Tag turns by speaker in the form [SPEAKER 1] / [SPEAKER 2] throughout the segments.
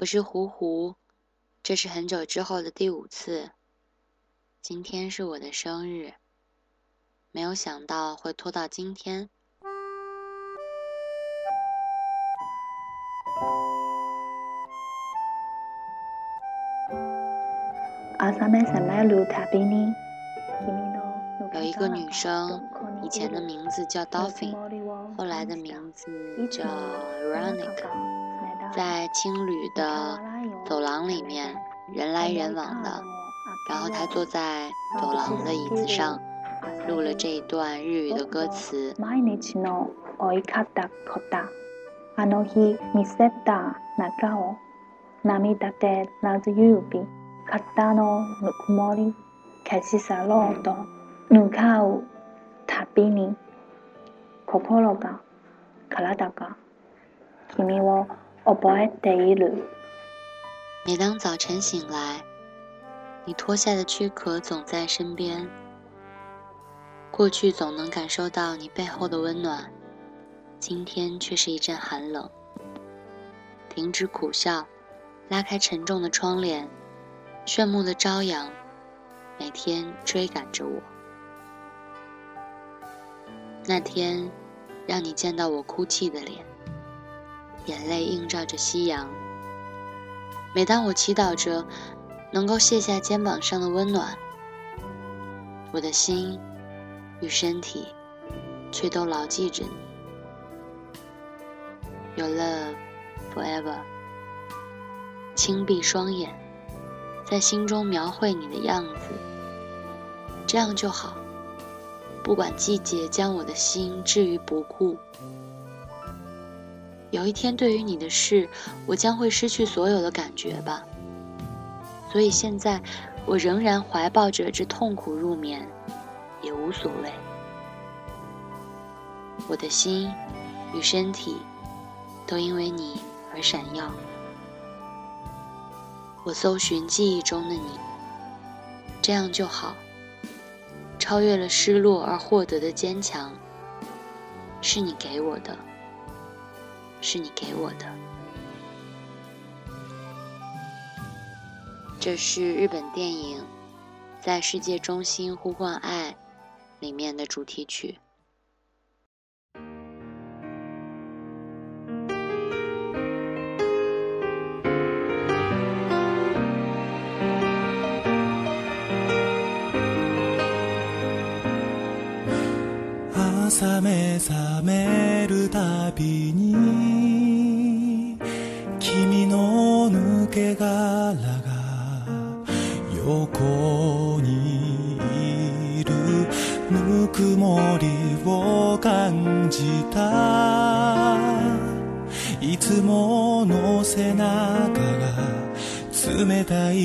[SPEAKER 1] 我是胡胡，这是很久之后的第五次。今天是我的生日，没有想到会拖到今天。有一个女生，以前的名字叫 Dolphin，后来的名字叫 Veronica。在青旅的走廊里面，人来人往的。然后他坐在走廊的椅子上，录了这一段日语的歌词。每当早晨醒来，你脱下的躯壳总在身边。过去总能感受到你背后的温暖，今天却是一阵寒冷。停止苦笑，拉开沉重的窗帘，炫目的朝阳每天追赶着我。那天，让你见到我哭泣的脸。眼泪映照着夕阳。每当我祈祷着能够卸下肩膀上的温暖，我的心与身体却都牢记着你。有了 forever，轻闭双眼，在心中描绘你的样子，这样就好。不管季节将我的心置于不顾。有一天，对于你的事，我将会失去所有的感觉吧。所以现在，我仍然怀抱着这痛苦入眠，也无所谓。我的心与身体都因为你而闪耀。我搜寻记忆中的你，这样就好。超越了失落而获得的坚强，是你给我的。是你给我的。这是日本电影《在世界中心呼唤爱》里面的主题曲。朝目覚めるたびに たいつもの背中が冷たい。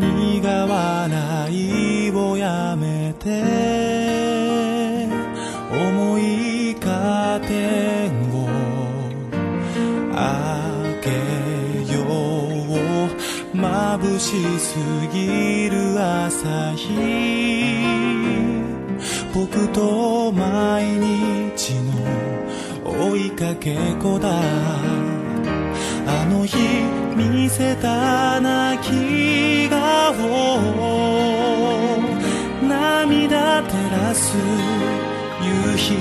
[SPEAKER 1] 苦笑いをやめて重いカーテンを開けよう。眩しすぎる僕と毎日の追いかけ子だ。あの日見せた泣き顔涙照らす夕日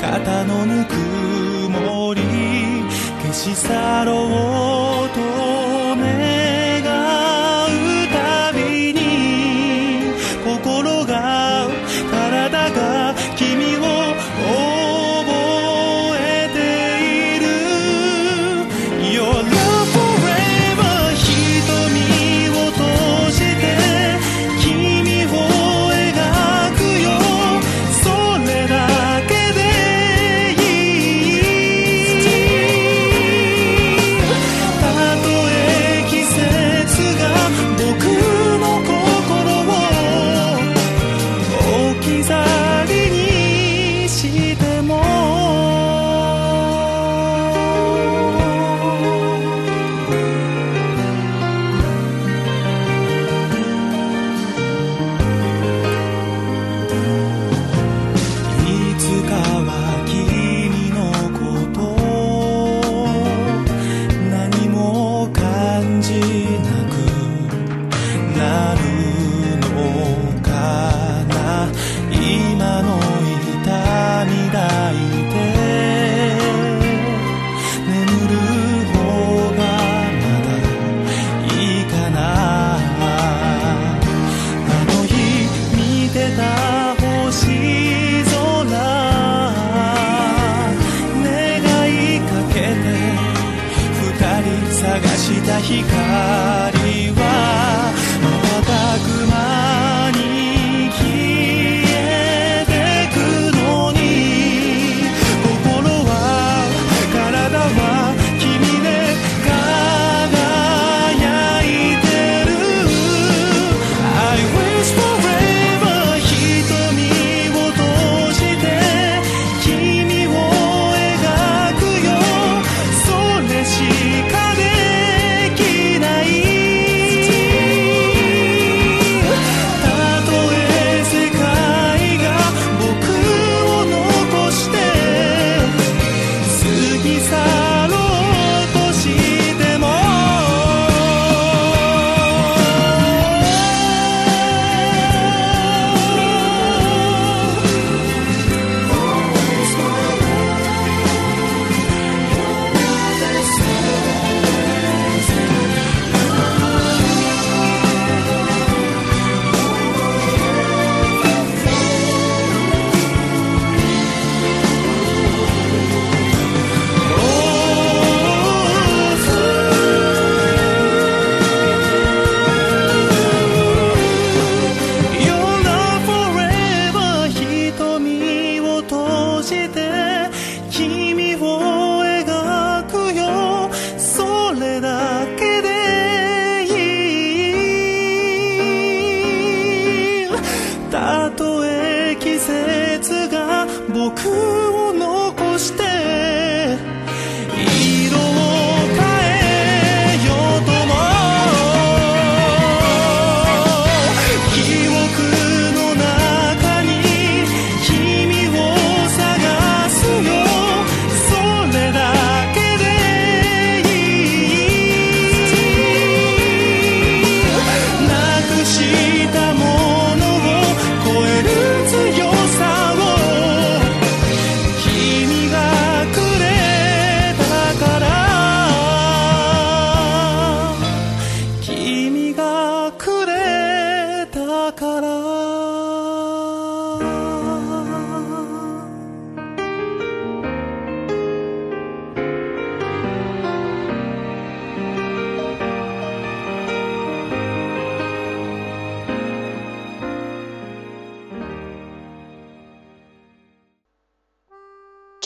[SPEAKER 1] 肩のぬくもり消し去ろう。
[SPEAKER 2] 探した光僕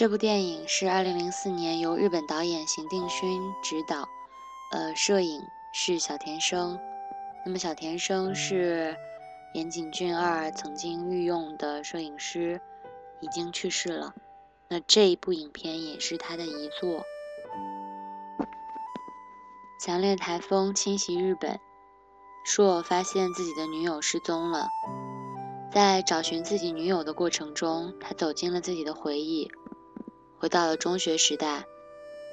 [SPEAKER 1] 这部电影是2004年由日本导演邢定勋执导，呃，摄影是小田生。那么小田生是岩井俊二曾经御用的摄影师，已经去世了。那这一部影片也是他的遗作。强烈台风侵袭日本，硕发现自己的女友失踪了。在找寻自己女友的过程中，他走进了自己的回忆，回到了中学时代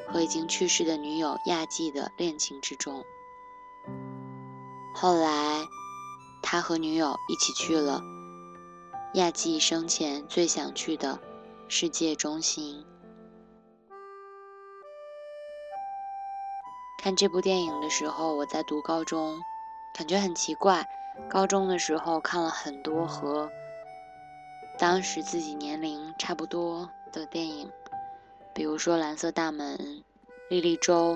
[SPEAKER 1] 和已经去世的女友亚纪的恋情之中。后来，他和女友一起去了亚纪生前最想去的世界中心。看这部电影的时候，我在读高中，感觉很奇怪。高中的时候看了很多和当时自己年龄差不多的电影，比如说《蓝色大门》《莉莉周》，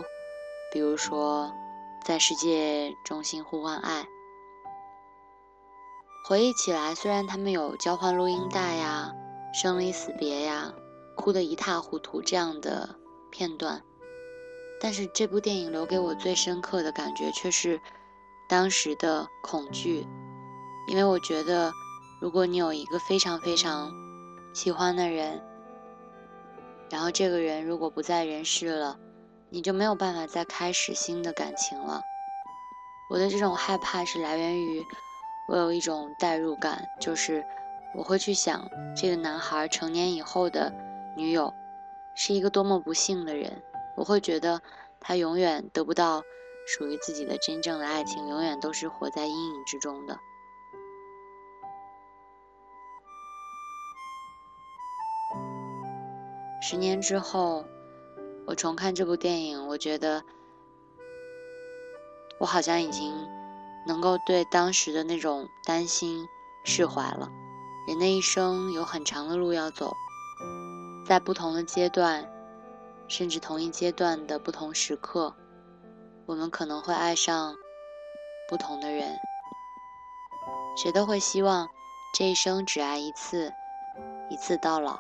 [SPEAKER 1] 比如说《在世界中心呼唤爱》。回忆起来，虽然他们有交换录音带呀、生离死别呀、哭得一塌糊涂这样的片段，但是这部电影留给我最深刻的感觉却是。当时的恐惧，因为我觉得，如果你有一个非常非常喜欢的人，然后这个人如果不在人世了，你就没有办法再开始新的感情了。我的这种害怕是来源于我有一种代入感，就是我会去想这个男孩成年以后的女友是一个多么不幸的人，我会觉得他永远得不到。属于自己的真正的爱情，永远都是活在阴影之中的。十年之后，我重看这部电影，我觉得我好像已经能够对当时的那种担心释怀了。人的一生有很长的路要走，在不同的阶段，甚至同一阶段的不同时刻。我们可能会爱上不同的人，谁都会希望这一生只爱一次，一次到老。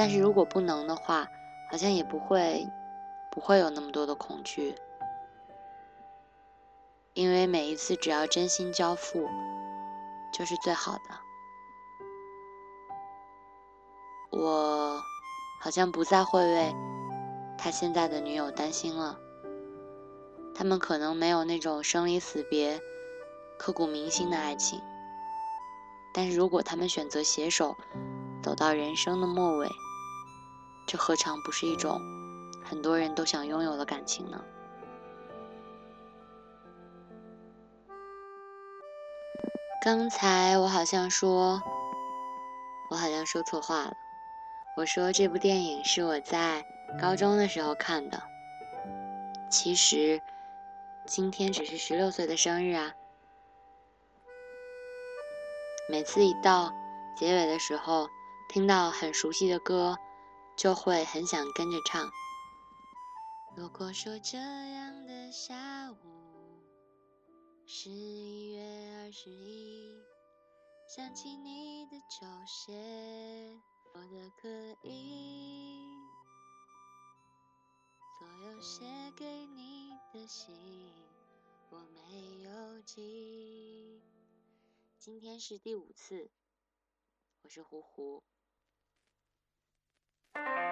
[SPEAKER 1] 但是如果不能的话，好像也不会不会有那么多的恐惧，因为每一次只要真心交付，就是最好的。我好像不再会为他现在的女友担心了。他们可能没有那种生离死别、刻骨铭心的爱情，但是如果他们选择携手走到人生的末尾，这何尝不是一种很多人都想拥有的感情呢？刚才我好像说，我好像说错话了。我说这部电影是我在高中的时候看的，其实今天只是十六岁的生日啊。每次一到结尾的时候，听到很熟悉的歌。就会很想跟着唱。如果说这样的下午，十一月二十一，想起你的球鞋，我的可以，所有写给你的信，我没有寄。今天是第五次，我是胡胡。
[SPEAKER 3] Bye.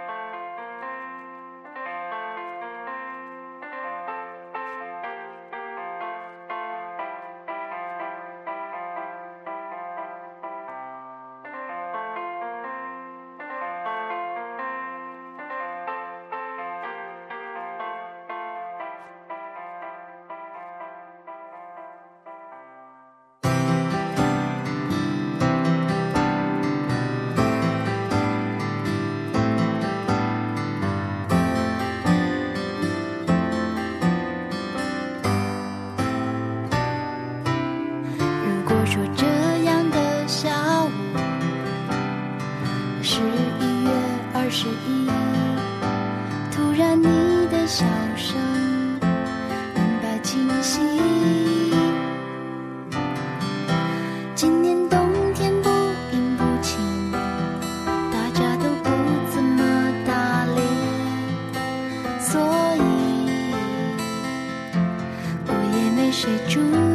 [SPEAKER 3] 谁主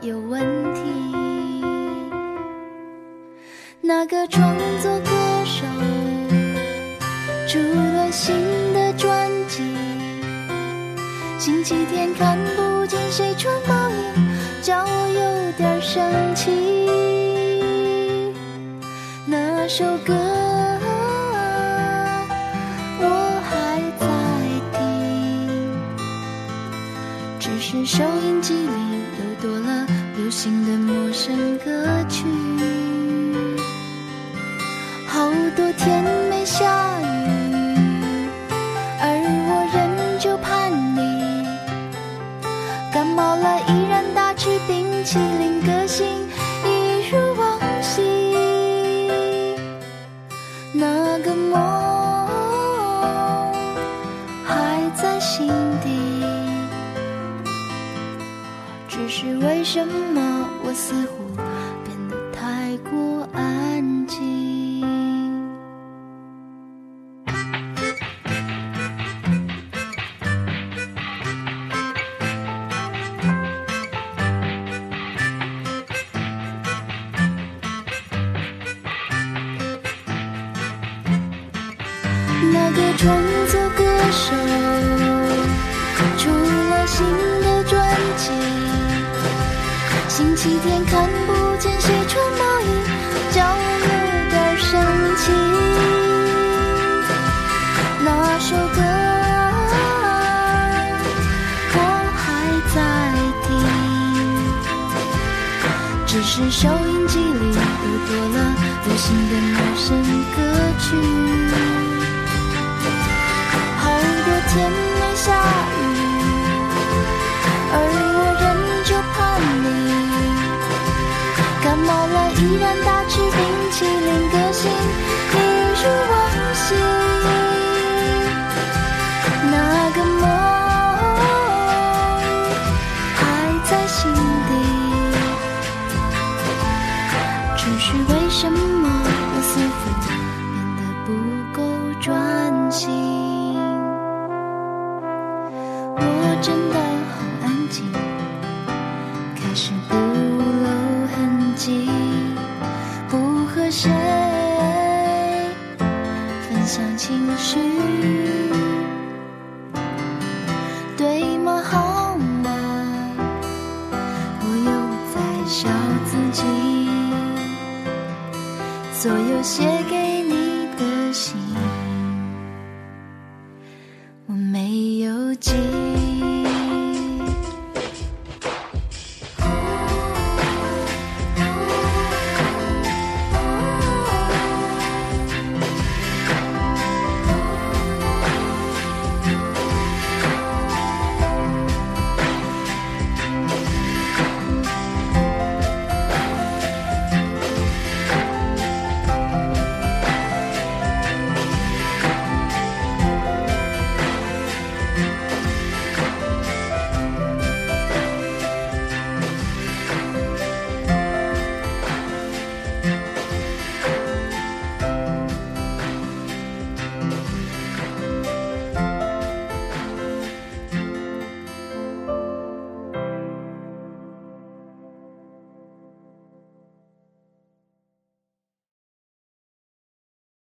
[SPEAKER 3] 有问题。那个创作歌手出了新的专辑星期天看不见谁穿毛衣叫我有点生气。新的陌生歌曲。好多天七天看不见谁穿毛衣，就有点生气。那首歌我还在听，只是收音机里又多了流行的陌生歌曲。依然大吃。笑自己。所有写给